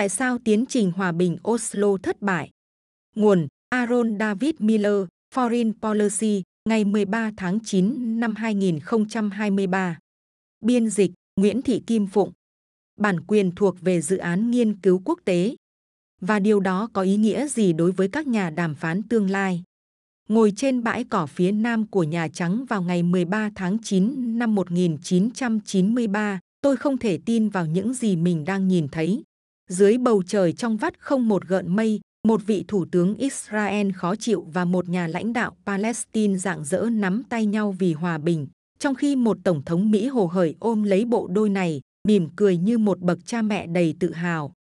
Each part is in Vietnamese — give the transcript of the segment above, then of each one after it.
Tại sao tiến trình hòa bình Oslo thất bại? Nguồn Aaron David Miller, Foreign Policy, ngày 13 tháng 9 năm 2023. Biên dịch Nguyễn Thị Kim Phụng. Bản quyền thuộc về dự án nghiên cứu quốc tế. Và điều đó có ý nghĩa gì đối với các nhà đàm phán tương lai? Ngồi trên bãi cỏ phía nam của Nhà Trắng vào ngày 13 tháng 9 năm 1993, tôi không thể tin vào những gì mình đang nhìn thấy. Dưới bầu trời trong vắt không một gợn mây, một vị thủ tướng Israel khó chịu và một nhà lãnh đạo Palestine dạng dỡ nắm tay nhau vì hòa bình, trong khi một tổng thống Mỹ hồ hởi ôm lấy bộ đôi này, mỉm cười như một bậc cha mẹ đầy tự hào.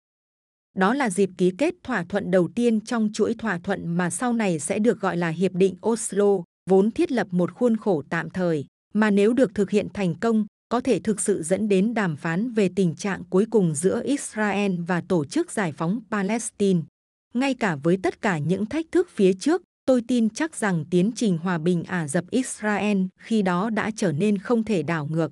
Đó là dịp ký kết thỏa thuận đầu tiên trong chuỗi thỏa thuận mà sau này sẽ được gọi là Hiệp định Oslo, vốn thiết lập một khuôn khổ tạm thời, mà nếu được thực hiện thành công, có thể thực sự dẫn đến đàm phán về tình trạng cuối cùng giữa Israel và Tổ chức Giải phóng Palestine. Ngay cả với tất cả những thách thức phía trước, tôi tin chắc rằng tiến trình hòa bình Ả Rập Israel khi đó đã trở nên không thể đảo ngược.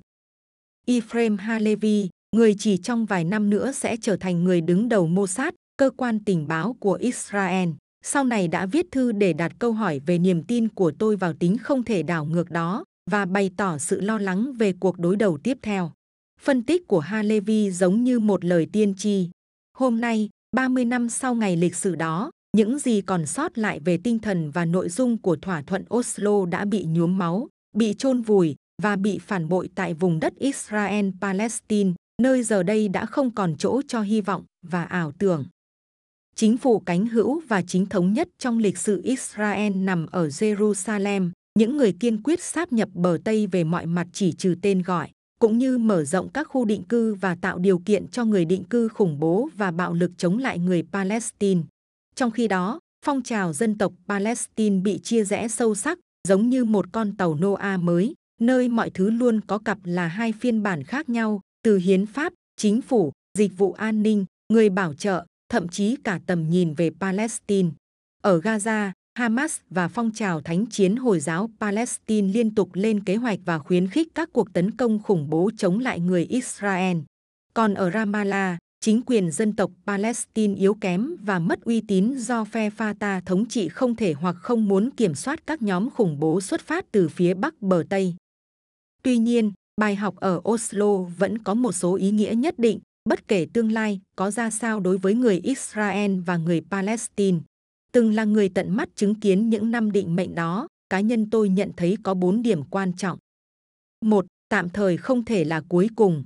Ephraim Halevi, người chỉ trong vài năm nữa sẽ trở thành người đứng đầu Mossad, cơ quan tình báo của Israel, sau này đã viết thư để đặt câu hỏi về niềm tin của tôi vào tính không thể đảo ngược đó và bày tỏ sự lo lắng về cuộc đối đầu tiếp theo. Phân tích của Halevi giống như một lời tiên tri. Hôm nay, 30 năm sau ngày lịch sử đó, những gì còn sót lại về tinh thần và nội dung của thỏa thuận Oslo đã bị nhuốm máu, bị chôn vùi và bị phản bội tại vùng đất Israel-Palestine, nơi giờ đây đã không còn chỗ cho hy vọng và ảo tưởng. Chính phủ cánh hữu và chính thống nhất trong lịch sử Israel nằm ở Jerusalem, những người kiên quyết sáp nhập bờ Tây về mọi mặt chỉ trừ tên gọi, cũng như mở rộng các khu định cư và tạo điều kiện cho người định cư khủng bố và bạo lực chống lại người Palestine. Trong khi đó, phong trào dân tộc Palestine bị chia rẽ sâu sắc, giống như một con tàu Noah mới, nơi mọi thứ luôn có cặp là hai phiên bản khác nhau, từ hiến pháp, chính phủ, dịch vụ an ninh, người bảo trợ, thậm chí cả tầm nhìn về Palestine. Ở Gaza, Hamas và phong trào thánh chiến Hồi giáo Palestine liên tục lên kế hoạch và khuyến khích các cuộc tấn công khủng bố chống lại người Israel. Còn ở Ramallah, chính quyền dân tộc Palestine yếu kém và mất uy tín do phe Fatah thống trị không thể hoặc không muốn kiểm soát các nhóm khủng bố xuất phát từ phía bắc bờ Tây. Tuy nhiên, bài học ở Oslo vẫn có một số ý nghĩa nhất định, bất kể tương lai có ra sao đối với người Israel và người Palestine. Từng là người tận mắt chứng kiến những năm định mệnh đó, cá nhân tôi nhận thấy có bốn điểm quan trọng. Một, tạm thời không thể là cuối cùng.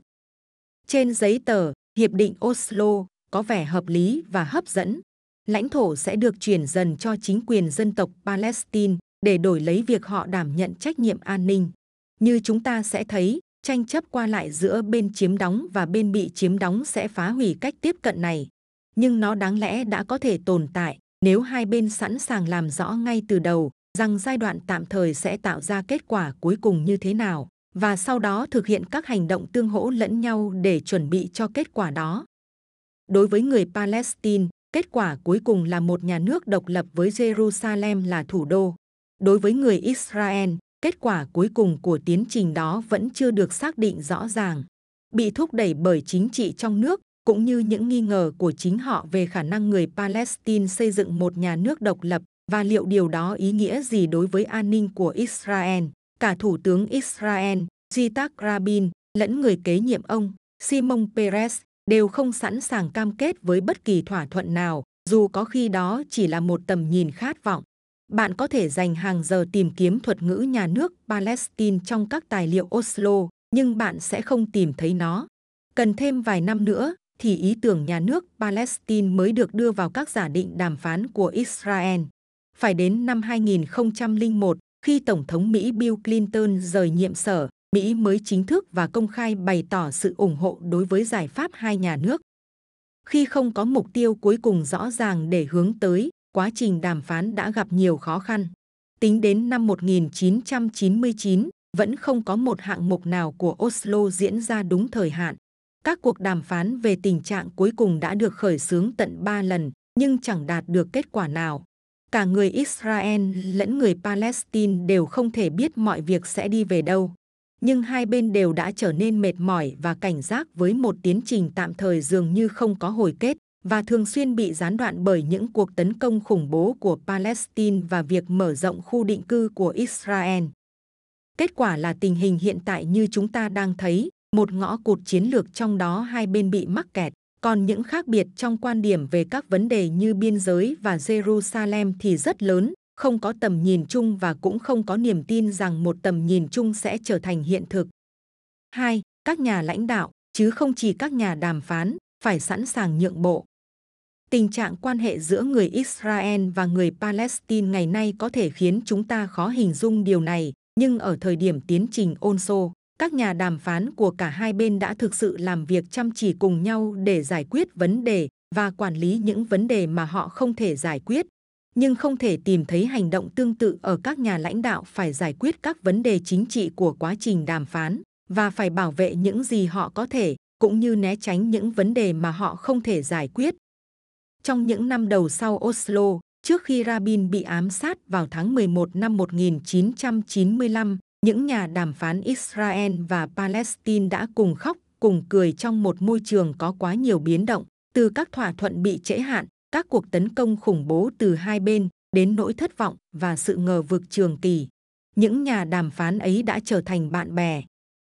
Trên giấy tờ, Hiệp định Oslo có vẻ hợp lý và hấp dẫn. Lãnh thổ sẽ được chuyển dần cho chính quyền dân tộc Palestine để đổi lấy việc họ đảm nhận trách nhiệm an ninh. Như chúng ta sẽ thấy, tranh chấp qua lại giữa bên chiếm đóng và bên bị chiếm đóng sẽ phá hủy cách tiếp cận này. Nhưng nó đáng lẽ đã có thể tồn tại nếu hai bên sẵn sàng làm rõ ngay từ đầu rằng giai đoạn tạm thời sẽ tạo ra kết quả cuối cùng như thế nào và sau đó thực hiện các hành động tương hỗ lẫn nhau để chuẩn bị cho kết quả đó. Đối với người Palestine, kết quả cuối cùng là một nhà nước độc lập với Jerusalem là thủ đô. Đối với người Israel, kết quả cuối cùng của tiến trình đó vẫn chưa được xác định rõ ràng. Bị thúc đẩy bởi chính trị trong nước cũng như những nghi ngờ của chính họ về khả năng người Palestine xây dựng một nhà nước độc lập và liệu điều đó ý nghĩa gì đối với an ninh của Israel. Cả Thủ tướng Israel, Yitzhak Rabin, lẫn người kế nhiệm ông, Simon Peres, đều không sẵn sàng cam kết với bất kỳ thỏa thuận nào, dù có khi đó chỉ là một tầm nhìn khát vọng. Bạn có thể dành hàng giờ tìm kiếm thuật ngữ nhà nước Palestine trong các tài liệu Oslo, nhưng bạn sẽ không tìm thấy nó. Cần thêm vài năm nữa, thì ý tưởng nhà nước Palestine mới được đưa vào các giả định đàm phán của Israel. Phải đến năm 2001, khi Tổng thống Mỹ Bill Clinton rời nhiệm sở, Mỹ mới chính thức và công khai bày tỏ sự ủng hộ đối với giải pháp hai nhà nước. Khi không có mục tiêu cuối cùng rõ ràng để hướng tới, quá trình đàm phán đã gặp nhiều khó khăn. Tính đến năm 1999, vẫn không có một hạng mục nào của Oslo diễn ra đúng thời hạn. Các cuộc đàm phán về tình trạng cuối cùng đã được khởi xướng tận 3 lần, nhưng chẳng đạt được kết quả nào. Cả người Israel lẫn người Palestine đều không thể biết mọi việc sẽ đi về đâu. Nhưng hai bên đều đã trở nên mệt mỏi và cảnh giác với một tiến trình tạm thời dường như không có hồi kết. và thường xuyên bị gián đoạn bởi những cuộc tấn công khủng bố của Palestine và việc mở rộng khu định cư của Israel. Kết quả là tình hình hiện tại như chúng ta đang thấy, một ngõ cụt chiến lược trong đó hai bên bị mắc kẹt. Còn những khác biệt trong quan điểm về các vấn đề như biên giới và Jerusalem thì rất lớn, không có tầm nhìn chung và cũng không có niềm tin rằng một tầm nhìn chung sẽ trở thành hiện thực. 2. Các nhà lãnh đạo, chứ không chỉ các nhà đàm phán, phải sẵn sàng nhượng bộ. Tình trạng quan hệ giữa người Israel và người Palestine ngày nay có thể khiến chúng ta khó hình dung điều này, nhưng ở thời điểm tiến trình ôn xô, các nhà đàm phán của cả hai bên đã thực sự làm việc chăm chỉ cùng nhau để giải quyết vấn đề và quản lý những vấn đề mà họ không thể giải quyết. Nhưng không thể tìm thấy hành động tương tự ở các nhà lãnh đạo phải giải quyết các vấn đề chính trị của quá trình đàm phán và phải bảo vệ những gì họ có thể, cũng như né tránh những vấn đề mà họ không thể giải quyết. Trong những năm đầu sau Oslo, trước khi Rabin bị ám sát vào tháng 11 năm 1995, những nhà đàm phán Israel và Palestine đã cùng khóc, cùng cười trong một môi trường có quá nhiều biến động, từ các thỏa thuận bị trễ hạn, các cuộc tấn công khủng bố từ hai bên, đến nỗi thất vọng và sự ngờ vực trường kỳ. Những nhà đàm phán ấy đã trở thành bạn bè.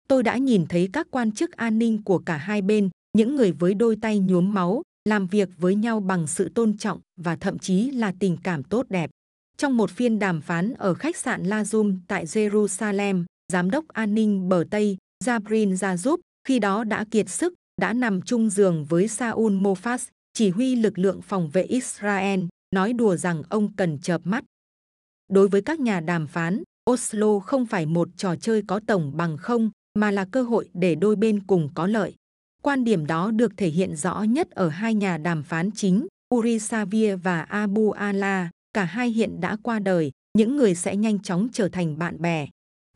Tôi đã nhìn thấy các quan chức an ninh của cả hai bên, những người với đôi tay nhuốm máu, làm việc với nhau bằng sự tôn trọng và thậm chí là tình cảm tốt đẹp. Trong một phiên đàm phán ở khách sạn Lazum tại Jerusalem, Giám đốc an ninh bờ Tây Jabrin Zazub khi đó đã kiệt sức, đã nằm chung giường với Saul Mofaz, chỉ huy lực lượng phòng vệ Israel, nói đùa rằng ông cần chợp mắt. Đối với các nhà đàm phán, Oslo không phải một trò chơi có tổng bằng không, mà là cơ hội để đôi bên cùng có lợi. Quan điểm đó được thể hiện rõ nhất ở hai nhà đàm phán chính, Uri Savir và Abu Ala, cả hai hiện đã qua đời, những người sẽ nhanh chóng trở thành bạn bè.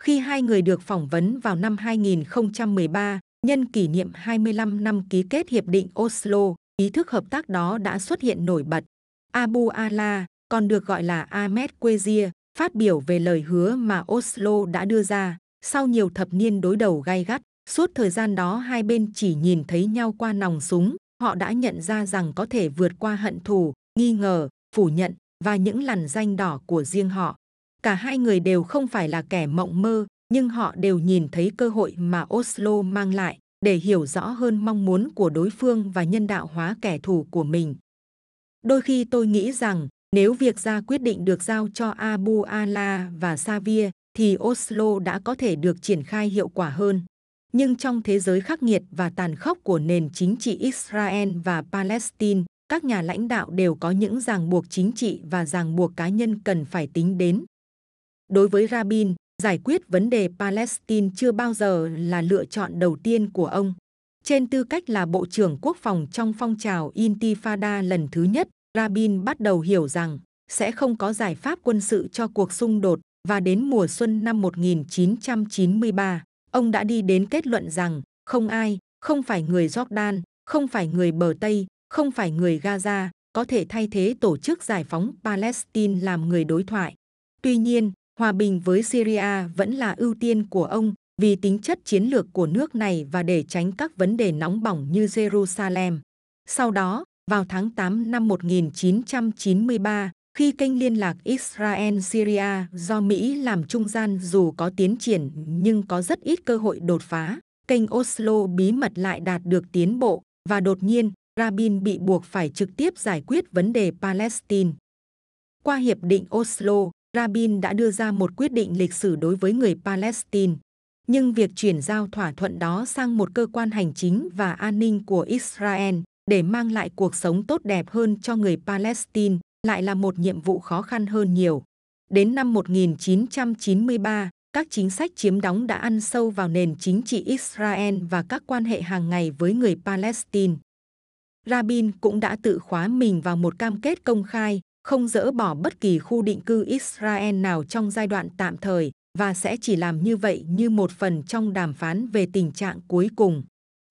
Khi hai người được phỏng vấn vào năm 2013, nhân kỷ niệm 25 năm ký kết Hiệp định Oslo, ý thức hợp tác đó đã xuất hiện nổi bật. Abu Ala, còn được gọi là Ahmed Quezia, phát biểu về lời hứa mà Oslo đã đưa ra. Sau nhiều thập niên đối đầu gay gắt, suốt thời gian đó hai bên chỉ nhìn thấy nhau qua nòng súng, họ đã nhận ra rằng có thể vượt qua hận thù, nghi ngờ, phủ nhận và những lằn danh đỏ của riêng họ. Cả hai người đều không phải là kẻ mộng mơ, nhưng họ đều nhìn thấy cơ hội mà Oslo mang lại để hiểu rõ hơn mong muốn của đối phương và nhân đạo hóa kẻ thù của mình. Đôi khi tôi nghĩ rằng nếu việc ra quyết định được giao cho Abu Ala và Savir thì Oslo đã có thể được triển khai hiệu quả hơn. Nhưng trong thế giới khắc nghiệt và tàn khốc của nền chính trị Israel và Palestine, các nhà lãnh đạo đều có những ràng buộc chính trị và ràng buộc cá nhân cần phải tính đến. Đối với Rabin, giải quyết vấn đề Palestine chưa bao giờ là lựa chọn đầu tiên của ông. Trên tư cách là Bộ trưởng Quốc phòng trong phong trào Intifada lần thứ nhất, Rabin bắt đầu hiểu rằng sẽ không có giải pháp quân sự cho cuộc xung đột và đến mùa xuân năm 1993, ông đã đi đến kết luận rằng không ai, không phải người Jordan, không phải người bờ Tây, không phải người Gaza, có thể thay thế tổ chức giải phóng Palestine làm người đối thoại. Tuy nhiên, hòa bình với Syria vẫn là ưu tiên của ông vì tính chất chiến lược của nước này và để tránh các vấn đề nóng bỏng như Jerusalem. Sau đó, vào tháng 8 năm 1993, khi kênh liên lạc Israel-Syria do Mỹ làm trung gian dù có tiến triển nhưng có rất ít cơ hội đột phá, kênh Oslo bí mật lại đạt được tiến bộ và đột nhiên Rabin bị buộc phải trực tiếp giải quyết vấn đề Palestine. Qua Hiệp định Oslo, Rabin đã đưa ra một quyết định lịch sử đối với người Palestine. Nhưng việc chuyển giao thỏa thuận đó sang một cơ quan hành chính và an ninh của Israel để mang lại cuộc sống tốt đẹp hơn cho người Palestine lại là một nhiệm vụ khó khăn hơn nhiều. Đến năm 1993, các chính sách chiếm đóng đã ăn sâu vào nền chính trị Israel và các quan hệ hàng ngày với người Palestine. Rabin cũng đã tự khóa mình vào một cam kết công khai, không dỡ bỏ bất kỳ khu định cư Israel nào trong giai đoạn tạm thời và sẽ chỉ làm như vậy như một phần trong đàm phán về tình trạng cuối cùng.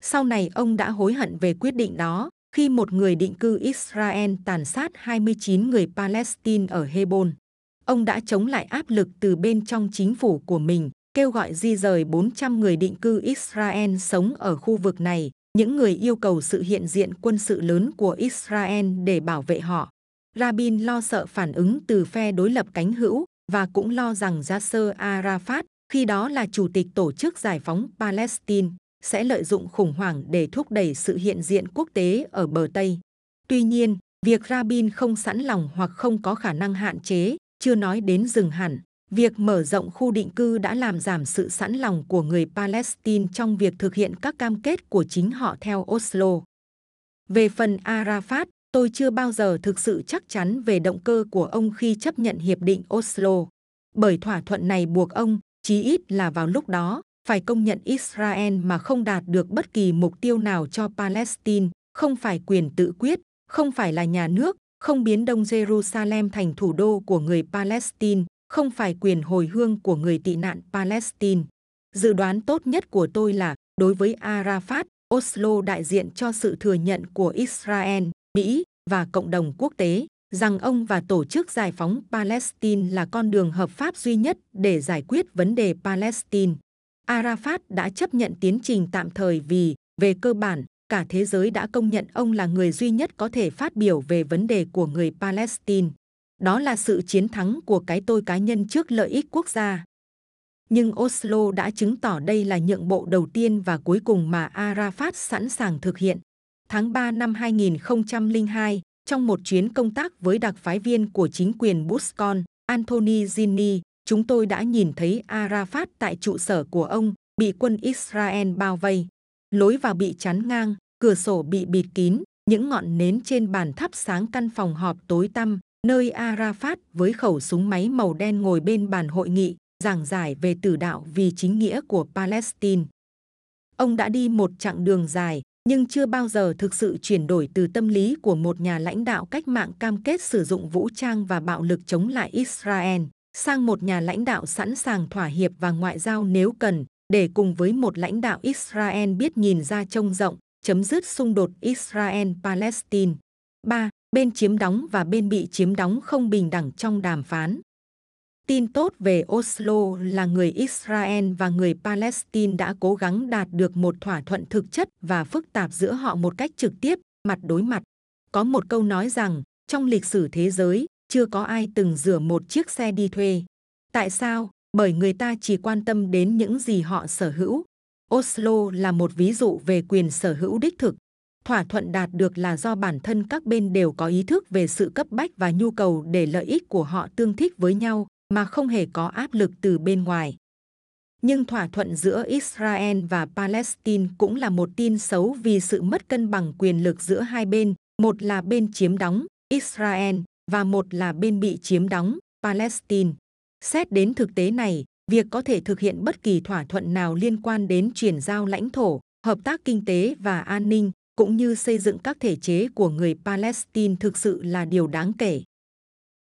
Sau này ông đã hối hận về quyết định đó khi một người định cư Israel tàn sát 29 người Palestine ở Hebron. Ông đã chống lại áp lực từ bên trong chính phủ của mình, kêu gọi di rời 400 người định cư Israel sống ở khu vực này những người yêu cầu sự hiện diện quân sự lớn của Israel để bảo vệ họ. Rabin lo sợ phản ứng từ phe đối lập cánh hữu và cũng lo rằng Yasser Arafat, khi đó là chủ tịch tổ chức giải phóng Palestine, sẽ lợi dụng khủng hoảng để thúc đẩy sự hiện diện quốc tế ở bờ Tây. Tuy nhiên, việc Rabin không sẵn lòng hoặc không có khả năng hạn chế, chưa nói đến dừng hẳn, việc mở rộng khu định cư đã làm giảm sự sẵn lòng của người Palestine trong việc thực hiện các cam kết của chính họ theo Oslo. Về phần Arafat, tôi chưa bao giờ thực sự chắc chắn về động cơ của ông khi chấp nhận hiệp định Oslo, bởi thỏa thuận này buộc ông, chí ít là vào lúc đó, phải công nhận Israel mà không đạt được bất kỳ mục tiêu nào cho Palestine, không phải quyền tự quyết, không phải là nhà nước, không biến Đông Jerusalem thành thủ đô của người Palestine, không phải quyền hồi hương của người tị nạn Palestine. Dự đoán tốt nhất của tôi là, đối với Arafat, Oslo đại diện cho sự thừa nhận của Israel, Mỹ và cộng đồng quốc tế rằng ông và tổ chức giải phóng Palestine là con đường hợp pháp duy nhất để giải quyết vấn đề Palestine. Arafat đã chấp nhận tiến trình tạm thời vì, về cơ bản, cả thế giới đã công nhận ông là người duy nhất có thể phát biểu về vấn đề của người Palestine. Đó là sự chiến thắng của cái tôi cá nhân trước lợi ích quốc gia. Nhưng Oslo đã chứng tỏ đây là nhượng bộ đầu tiên và cuối cùng mà Arafat sẵn sàng thực hiện. Tháng 3 năm 2002, trong một chuyến công tác với đặc phái viên của chính quyền Buscon, Anthony Zinni, chúng tôi đã nhìn thấy Arafat tại trụ sở của ông, bị quân Israel bao vây. Lối vào bị chắn ngang, cửa sổ bị bịt kín, những ngọn nến trên bàn thắp sáng căn phòng họp tối tăm, nơi Arafat với khẩu súng máy màu đen ngồi bên bàn hội nghị, giảng giải về tử đạo vì chính nghĩa của Palestine. Ông đã đi một chặng đường dài, nhưng chưa bao giờ thực sự chuyển đổi từ tâm lý của một nhà lãnh đạo cách mạng cam kết sử dụng vũ trang và bạo lực chống lại Israel sang một nhà lãnh đạo sẵn sàng thỏa hiệp và ngoại giao nếu cần, để cùng với một lãnh đạo Israel biết nhìn ra trông rộng, chấm dứt xung đột Israel-Palestine. 3. Bên chiếm đóng và bên bị chiếm đóng không bình đẳng trong đàm phán. Tin tốt về Oslo là người Israel và người Palestine đã cố gắng đạt được một thỏa thuận thực chất và phức tạp giữa họ một cách trực tiếp, mặt đối mặt. Có một câu nói rằng, trong lịch sử thế giới, chưa có ai từng rửa một chiếc xe đi thuê. Tại sao? Bởi người ta chỉ quan tâm đến những gì họ sở hữu. Oslo là một ví dụ về quyền sở hữu đích thực. Thỏa thuận đạt được là do bản thân các bên đều có ý thức về sự cấp bách và nhu cầu để lợi ích của họ tương thích với nhau, mà không hề có áp lực từ bên ngoài. Nhưng thỏa thuận giữa Israel và Palestine cũng là một tin xấu vì sự mất cân bằng quyền lực giữa hai bên, một là bên chiếm đóng, Israel, và một là bên bị chiếm đóng, Palestine. Xét đến thực tế này, việc có thể thực hiện bất kỳ thỏa thuận nào liên quan đến chuyển giao lãnh thổ, hợp tác kinh tế và an ninh, cũng như xây dựng các thể chế của người Palestine thực sự là điều đáng kể.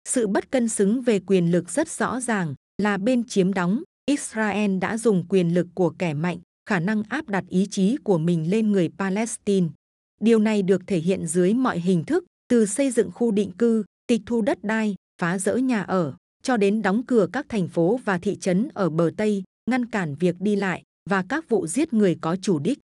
Sự bất cân xứng về quyền lực rất rõ ràng là bên chiếm đóng, Israel đã dùng quyền lực của kẻ mạnh, khả năng áp đặt ý chí của mình lên người Palestine. Điều này được thể hiện dưới mọi hình thức, từ xây dựng khu định cư, tịch thu đất đai, phá rỡ nhà ở, cho đến đóng cửa các thành phố và thị trấn ở bờ Tây, ngăn cản việc đi lại và các vụ giết người có chủ đích.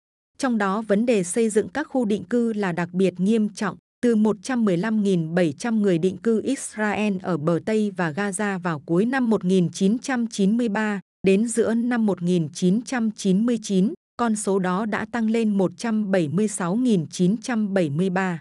Trong đó vấn đề xây dựng các khu định cư là đặc biệt nghiêm trọng, từ 115.700 người định cư Israel ở bờ Tây và Gaza vào cuối năm 1993 đến giữa năm 1999, con số đó đã tăng lên 176.973.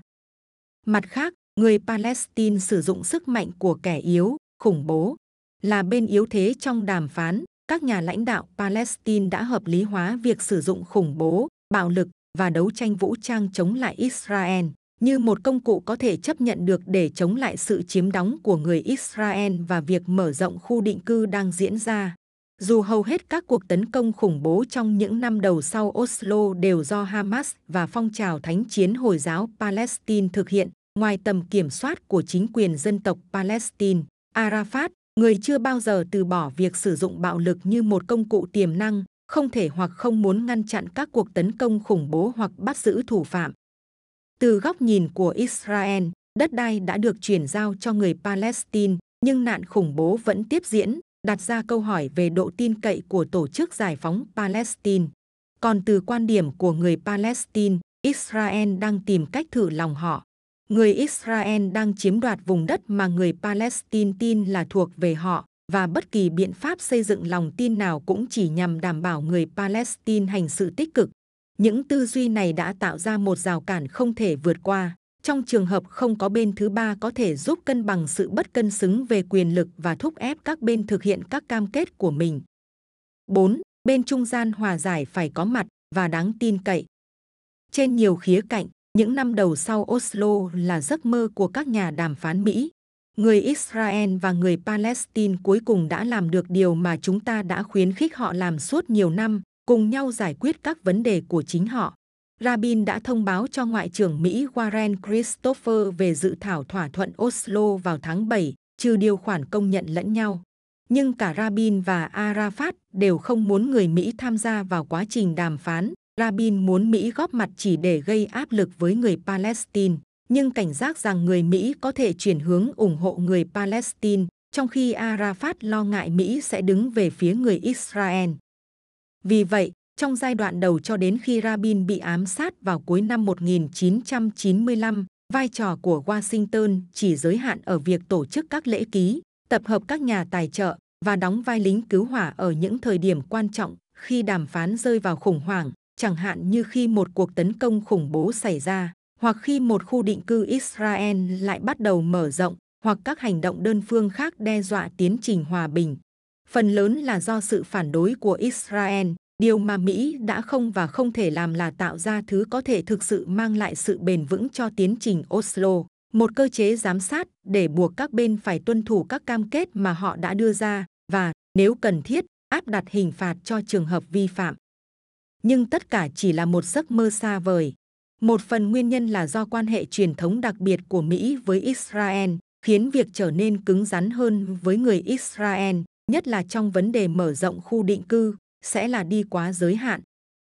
Mặt khác, người Palestine sử dụng sức mạnh của kẻ yếu, khủng bố. Là bên yếu thế trong đàm phán, các nhà lãnh đạo Palestine đã hợp lý hóa việc sử dụng khủng bố, bạo lực và đấu tranh vũ trang chống lại Israel như một công cụ có thể chấp nhận được để chống lại sự chiếm đóng của người Israel và việc mở rộng khu định cư đang diễn ra. Dù hầu hết các cuộc tấn công khủng bố trong những năm đầu sau Oslo đều do Hamas và phong trào thánh chiến Hồi giáo Palestine thực hiện, ngoài tầm kiểm soát của chính quyền dân tộc Palestine, Arafat, người chưa bao giờ từ bỏ việc sử dụng bạo lực như một công cụ tiềm năng, không thể hoặc không muốn ngăn chặn các cuộc tấn công khủng bố hoặc bắt giữ thủ phạm. Từ góc nhìn của Israel, đất đai đã được chuyển giao cho người Palestine, nhưng nạn khủng bố vẫn tiếp diễn, đặt ra câu hỏi về độ tin cậy của tổ chức giải phóng Palestine. Còn từ quan điểm của người Palestine, Israel đang tìm cách thử lòng họ. Người Israel đang chiếm đoạt vùng đất mà người Palestine tin là thuộc về họ và bất kỳ biện pháp xây dựng lòng tin nào cũng chỉ nhằm đảm bảo người Palestine hành sự tích cực. Những tư duy này đã tạo ra một rào cản không thể vượt qua. Trong trường hợp không có bên thứ ba có thể giúp cân bằng sự bất cân xứng về quyền lực và thúc ép các bên thực hiện các cam kết của mình. 4. Bên trung gian hòa giải phải có mặt và đáng tin cậy. Trên nhiều khía cạnh, những năm đầu sau Oslo là giấc mơ của các nhà đàm phán Mỹ. Người Israel và người Palestine cuối cùng đã làm được điều mà chúng ta đã khuyến khích họ làm suốt nhiều năm, cùng nhau giải quyết các vấn đề của chính họ. Rabin đã thông báo cho Ngoại trưởng Mỹ Warren Christopher về dự thảo thỏa thuận Oslo vào tháng 7, trừ điều khoản công nhận lẫn nhau. Nhưng cả Rabin và Arafat đều không muốn người Mỹ tham gia vào quá trình đàm phán. Rabin muốn Mỹ góp mặt chỉ để gây áp lực với người Palestine, nhưng cảnh giác rằng người Mỹ có thể chuyển hướng ủng hộ người Palestine, trong khi Arafat lo ngại Mỹ sẽ đứng về phía người Israel. Vì vậy, trong giai đoạn đầu cho đến khi Rabin bị ám sát vào cuối năm 1995, vai trò của Washington chỉ giới hạn ở việc tổ chức các lễ ký, tập hợp các nhà tài trợ và đóng vai lính cứu hỏa ở những thời điểm quan trọng khi đàm phán rơi vào khủng hoảng, chẳng hạn như khi một cuộc tấn công khủng bố xảy ra, hoặc khi một khu định cư Israel lại bắt đầu mở rộng, hoặc các hành động đơn phương khác đe dọa tiến trình hòa bình. Phần lớn là do sự phản đối của Israel, điều mà Mỹ đã không và không thể làm là tạo ra thứ có thể thực sự mang lại sự bền vững cho tiến trình Oslo một cơ chế giám sát để buộc các bên phải tuân thủ các cam kết mà họ đã đưa ra và, nếu cần thiết, áp đặt hình phạt cho trường hợp vi phạm. Nhưng tất cả chỉ là một giấc mơ xa vời. Một phần nguyên nhân là do quan hệ truyền thống đặc biệt của Mỹ với Israel khiến việc trở nên cứng rắn hơn với người Israel, nhất là trong vấn đề mở rộng khu định cư, sẽ là đi quá giới hạn.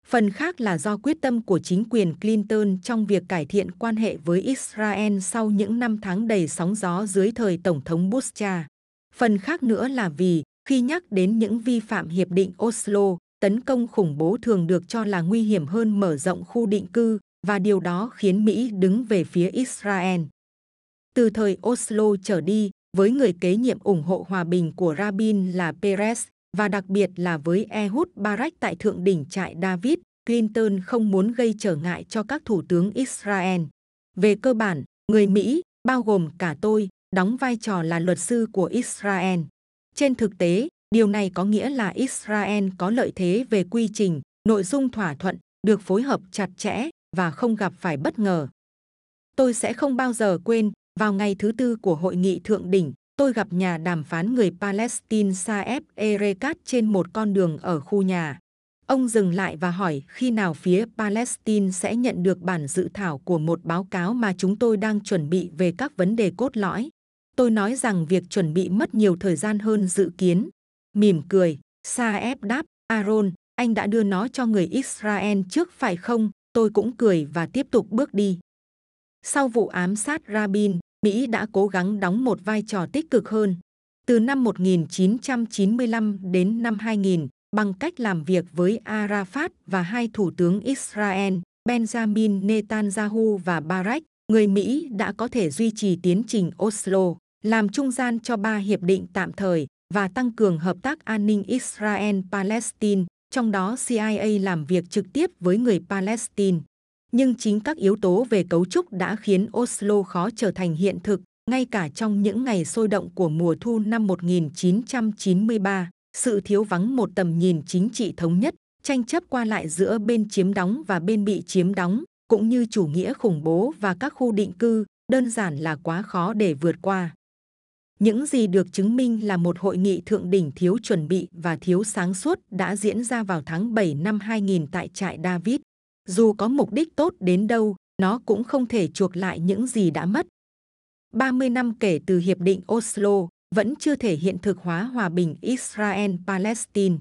Phần khác là do quyết tâm của chính quyền Clinton trong việc cải thiện quan hệ với Israel sau những năm tháng đầy sóng gió dưới thời Tổng thống Bush cha. Phần khác nữa là vì, khi nhắc đến những vi phạm Hiệp định Oslo, tấn công khủng bố thường được cho là nguy hiểm hơn mở rộng khu định cư, và điều đó khiến Mỹ đứng về phía Israel. Từ thời Oslo trở đi, với người kế nhiệm ủng hộ hòa bình của Rabin là Peres, và đặc biệt là với Ehud Barak tại thượng đỉnh trại David, Clinton không muốn gây trở ngại cho các thủ tướng Israel. Về cơ bản, người Mỹ, bao gồm cả tôi, đóng vai trò là luật sư của Israel. Trên thực tế, điều này có nghĩa là Israel có lợi thế về quy trình, nội dung thỏa thuận, được phối hợp chặt chẽ và không gặp phải bất ngờ. Tôi sẽ không bao giờ quên, vào ngày thứ tư của hội nghị thượng đỉnh, tôi gặp nhà đàm phán người Palestine Saeb Erekat trên một con đường ở khu nhà. Ông dừng lại và hỏi khi nào phía Palestine sẽ nhận được bản dự thảo của một báo cáo mà chúng tôi đang chuẩn bị về các vấn đề cốt lõi. Tôi nói rằng việc chuẩn bị mất nhiều thời gian hơn dự kiến. Mỉm cười, Saeb đáp, Aaron, anh đã đưa nó cho người Israel trước phải không? Tôi cũng cười và tiếp tục bước đi. Sau vụ ám sát Rabin, Mỹ đã cố gắng đóng một vai trò tích cực hơn. Từ năm 1995 đến năm 2000, bằng cách làm việc với Arafat và hai thủ tướng Israel, Benjamin Netanyahu và Barak, người Mỹ đã có thể duy trì tiến trình Oslo, làm trung gian cho ba hiệp định tạm thời và tăng cường hợp tác an ninh Israel-Palestine, trong đó CIA làm việc trực tiếp với người Palestine nhưng chính các yếu tố về cấu trúc đã khiến Oslo khó trở thành hiện thực, ngay cả trong những ngày sôi động của mùa thu năm 1993, sự thiếu vắng một tầm nhìn chính trị thống nhất, tranh chấp qua lại giữa bên chiếm đóng và bên bị chiếm đóng, cũng như chủ nghĩa khủng bố và các khu định cư, đơn giản là quá khó để vượt qua. Những gì được chứng minh là một hội nghị thượng đỉnh thiếu chuẩn bị và thiếu sáng suốt đã diễn ra vào tháng 7 năm 2000 tại trại David. Dù có mục đích tốt đến đâu, nó cũng không thể chuộc lại những gì đã mất. 30 năm kể từ Hiệp định Oslo, vẫn chưa thể hiện thực hóa hòa bình Israel-Palestine.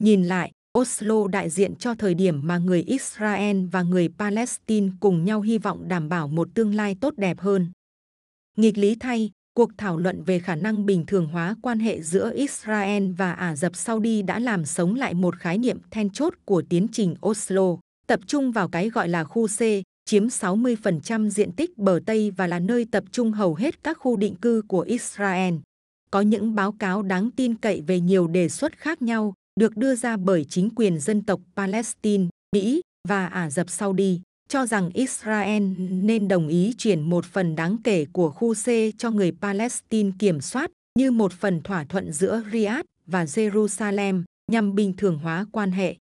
Nhìn lại, Oslo đại diện cho thời điểm mà người Israel và người Palestine cùng nhau hy vọng đảm bảo một tương lai tốt đẹp hơn. Nghịch lý thay, cuộc thảo luận về khả năng bình thường hóa quan hệ giữa Israel và Ả Rập Saudi đã làm sống lại một khái niệm then chốt của tiến trình Oslo tập trung vào cái gọi là khu C, chiếm 60% diện tích bờ Tây và là nơi tập trung hầu hết các khu định cư của Israel. Có những báo cáo đáng tin cậy về nhiều đề xuất khác nhau được đưa ra bởi chính quyền dân tộc Palestine, Mỹ và Ả Rập Saudi cho rằng Israel nên đồng ý chuyển một phần đáng kể của khu C cho người Palestine kiểm soát như một phần thỏa thuận giữa Riyadh và Jerusalem nhằm bình thường hóa quan hệ.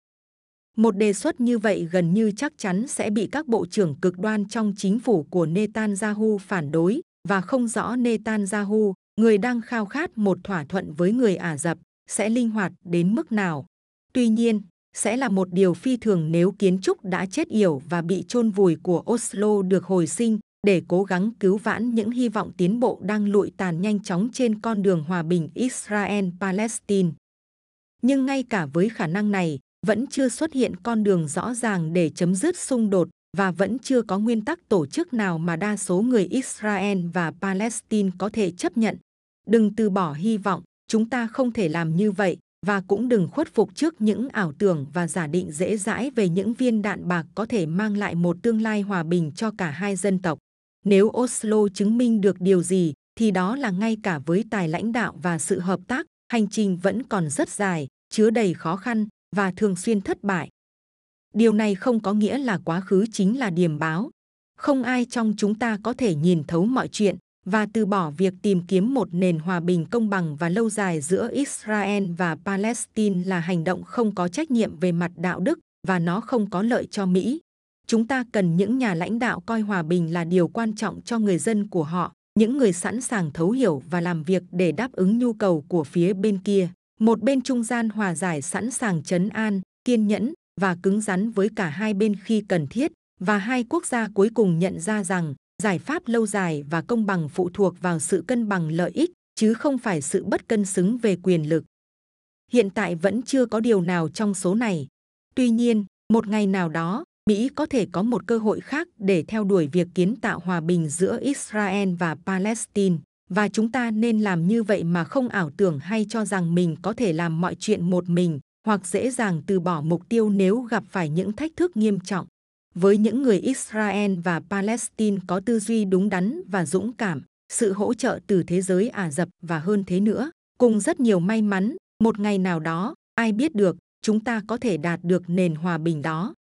Một đề xuất như vậy gần như chắc chắn sẽ bị các bộ trưởng cực đoan trong chính phủ của Netanyahu phản đối và không rõ Netanyahu, người đang khao khát một thỏa thuận với người Ả Rập, sẽ linh hoạt đến mức nào. Tuy nhiên, sẽ là một điều phi thường nếu kiến trúc đã chết yểu và bị chôn vùi của Oslo được hồi sinh để cố gắng cứu vãn những hy vọng tiến bộ đang lụi tàn nhanh chóng trên con đường hòa bình Israel-Palestine. Nhưng ngay cả với khả năng này, vẫn chưa xuất hiện con đường rõ ràng để chấm dứt xung đột và vẫn chưa có nguyên tắc tổ chức nào mà đa số người Israel và Palestine có thể chấp nhận. Đừng từ bỏ hy vọng, chúng ta không thể làm như vậy và cũng đừng khuất phục trước những ảo tưởng và giả định dễ dãi về những viên đạn bạc có thể mang lại một tương lai hòa bình cho cả hai dân tộc. Nếu Oslo chứng minh được điều gì, thì đó là ngay cả với tài lãnh đạo và sự hợp tác, hành trình vẫn còn rất dài, chứa đầy khó khăn và thường xuyên thất bại. Điều này không có nghĩa là quá khứ chính là điềm báo. Không ai trong chúng ta có thể nhìn thấu mọi chuyện và từ bỏ việc tìm kiếm một nền hòa bình công bằng và lâu dài giữa Israel và Palestine là hành động không có trách nhiệm về mặt đạo đức và nó không có lợi cho Mỹ. Chúng ta cần những nhà lãnh đạo coi hòa bình là điều quan trọng cho người dân của họ, những người sẵn sàng thấu hiểu và làm việc để đáp ứng nhu cầu của phía bên kia. Một bên trung gian hòa giải sẵn sàng chấn an, kiên nhẫn và cứng rắn với cả hai bên khi cần thiết, và hai quốc gia cuối cùng nhận ra rằng giải pháp lâu dài và công bằng phụ thuộc vào sự cân bằng lợi ích, chứ không phải sự bất cân xứng về quyền lực. Hiện tại vẫn chưa có điều nào trong số này. Tuy nhiên, một ngày nào đó, Mỹ có thể có một cơ hội khác để theo đuổi việc kiến tạo hòa bình giữa Israel và Palestine và chúng ta nên làm như vậy mà không ảo tưởng hay cho rằng mình có thể làm mọi chuyện một mình hoặc dễ dàng từ bỏ mục tiêu nếu gặp phải những thách thức nghiêm trọng. Với những người Israel và Palestine có tư duy đúng đắn và dũng cảm, sự hỗ trợ từ thế giới Ả Rập và hơn thế nữa, cùng rất nhiều may mắn, một ngày nào đó, ai biết được, chúng ta có thể đạt được nền hòa bình đó.